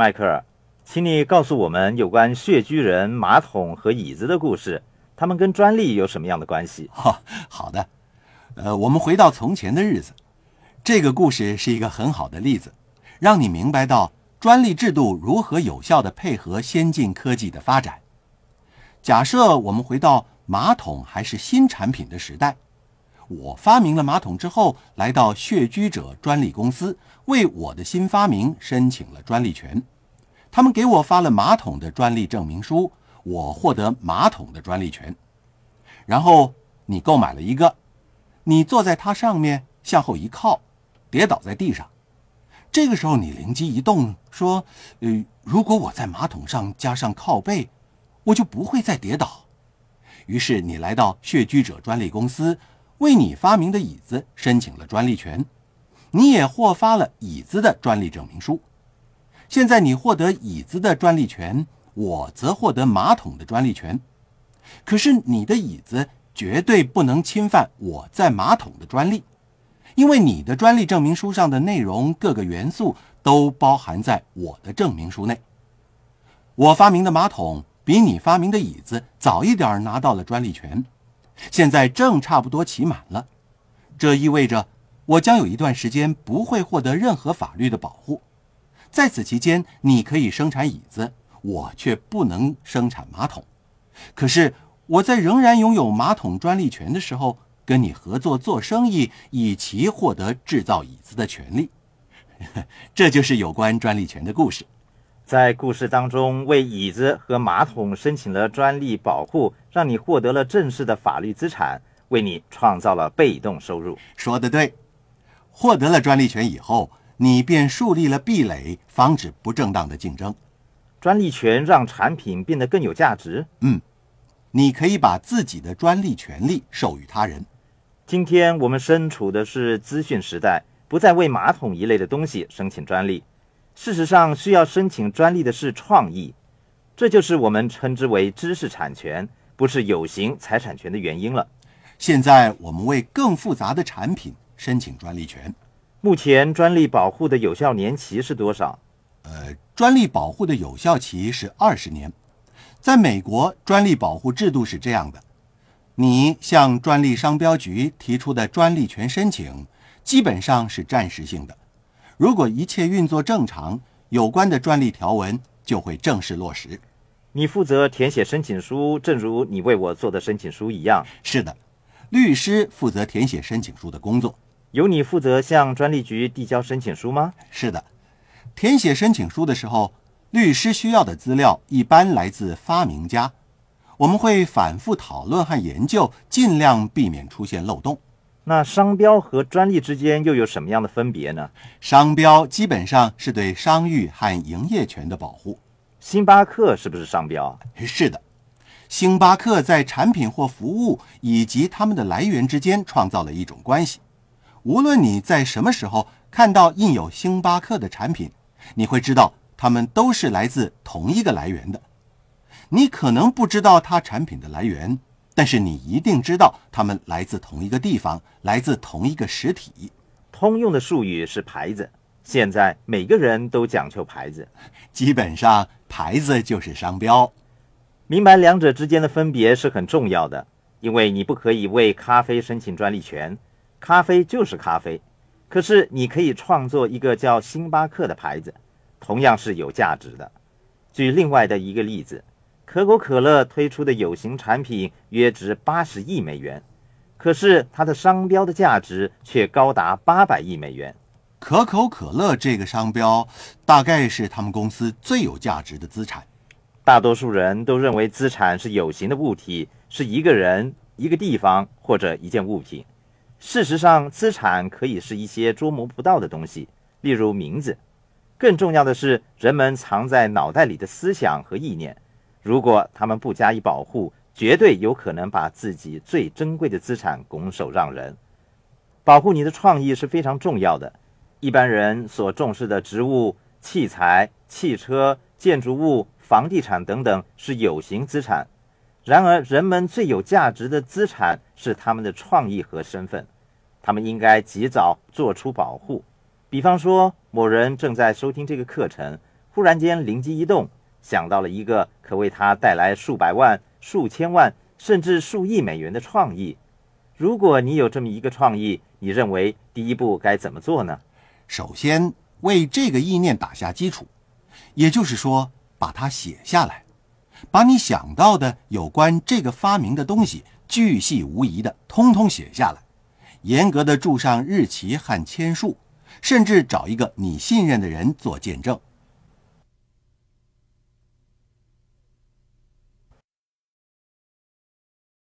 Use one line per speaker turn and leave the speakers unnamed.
迈克尔，请你告诉我们有关穴居人、马桶和椅子的故事，他们跟专利有什么样的关系？
哈，好的。呃，我们回到从前的日子，这个故事是一个很好的例子，让你明白到专利制度如何有效地配合先进科技的发展。假设我们回到马桶还是新产品的时代，我发明了马桶之后，来到穴居者专利公司，为我的新发明申请了专利权。他们给我发了马桶的专利证明书，我获得马桶的专利权。然后你购买了一个。你坐在它上面，向后一靠，跌倒在地上。这个时候，你灵机一动，说：“呃，如果我在马桶上加上靠背，我就不会再跌倒。”于是，你来到穴居者专利公司，为你发明的椅子申请了专利权，你也获发了椅子的专利证明书。现在，你获得椅子的专利权，我则获得马桶的专利权。可是，你的椅子。绝对不能侵犯我在马桶的专利，因为你的专利证明书上的内容各个元素都包含在我的证明书内。我发明的马桶比你发明的椅子早一点拿到了专利权，现在正差不多期满了，这意味着我将有一段时间不会获得任何法律的保护。在此期间，你可以生产椅子，我却不能生产马桶。可是。我在仍然拥有马桶专利权的时候，跟你合作做生意，以其获得制造椅子的权利。这就是有关专利权的故事。
在故事当中，为椅子和马桶申请了专利保护，让你获得了正式的法律资产，为你创造了被动收入。
说得对，获得了专利权以后，你便树立了壁垒，防止不正当的竞争。
专利权让产品变得更有价值。
嗯。你可以把自己的专利权利授予他人。
今天我们身处的是资讯时代，不再为马桶一类的东西申请专利。事实上，需要申请专利的是创意，这就是我们称之为知识产权，不是有形财产权的原因了。
现在我们为更复杂的产品申请专利权。
目前专利保护的有效年期是多少？
呃，专利保护的有效期是二十年。在美国，专利保护制度是这样的：你向专利商标局提出的专利权申请，基本上是暂时性的。如果一切运作正常，有关的专利条文就会正式落实。
你负责填写申请书，正如你为我做的申请书一样。
是的，律师负责填写申请书的工作。
由你负责向专利局递交申请书吗？
是的，填写申请书的时候。律师需要的资料一般来自发明家，我们会反复讨论和研究，尽量避免出现漏洞。
那商标和专利之间又有什么样的分别呢？
商标基本上是对商誉和营业权的保护。
星巴克是不是商标？
是的，星巴克在产品或服务以及它们的来源之间创造了一种关系。无论你在什么时候看到印有星巴克的产品，你会知道。它们都是来自同一个来源的，你可能不知道它产品的来源，但是你一定知道它们来自同一个地方，来自同一个实体。
通用的术语是牌子，现在每个人都讲究牌子，
基本上牌子就是商标。
明白两者之间的分别是很重要的，因为你不可以为咖啡申请专利权，咖啡就是咖啡，可是你可以创作一个叫星巴克的牌子。同样是有价值的。举另外的一个例子，可口可乐推出的有形产品约值八十亿美元，可是它的商标的价值却高达八百亿美元。
可口可乐这个商标大概是他们公司最有价值的资产。
大多数人都认为资产是有形的物体，是一个人、一个地方或者一件物品。事实上，资产可以是一些捉摸不到的东西，例如名字。更重要的是，人们藏在脑袋里的思想和意念，如果他们不加以保护，绝对有可能把自己最珍贵的资产拱手让人。保护你的创意是非常重要的。一般人所重视的植物、器材、汽车、建筑物、房地产等等是有形资产，然而人们最有价值的资产是他们的创意和身份，他们应该及早做出保护。比方说，某人正在收听这个课程，忽然间灵机一动，想到了一个可为他带来数百万、数千万甚至数亿美元的创意。如果你有这么一个创意，你认为第一步该怎么做呢？
首先为这个意念打下基础，也就是说，把它写下来，把你想到的有关这个发明的东西，巨细无遗的通通写下来，严格的注上日期和签数，甚至找一个你信任的人做见证。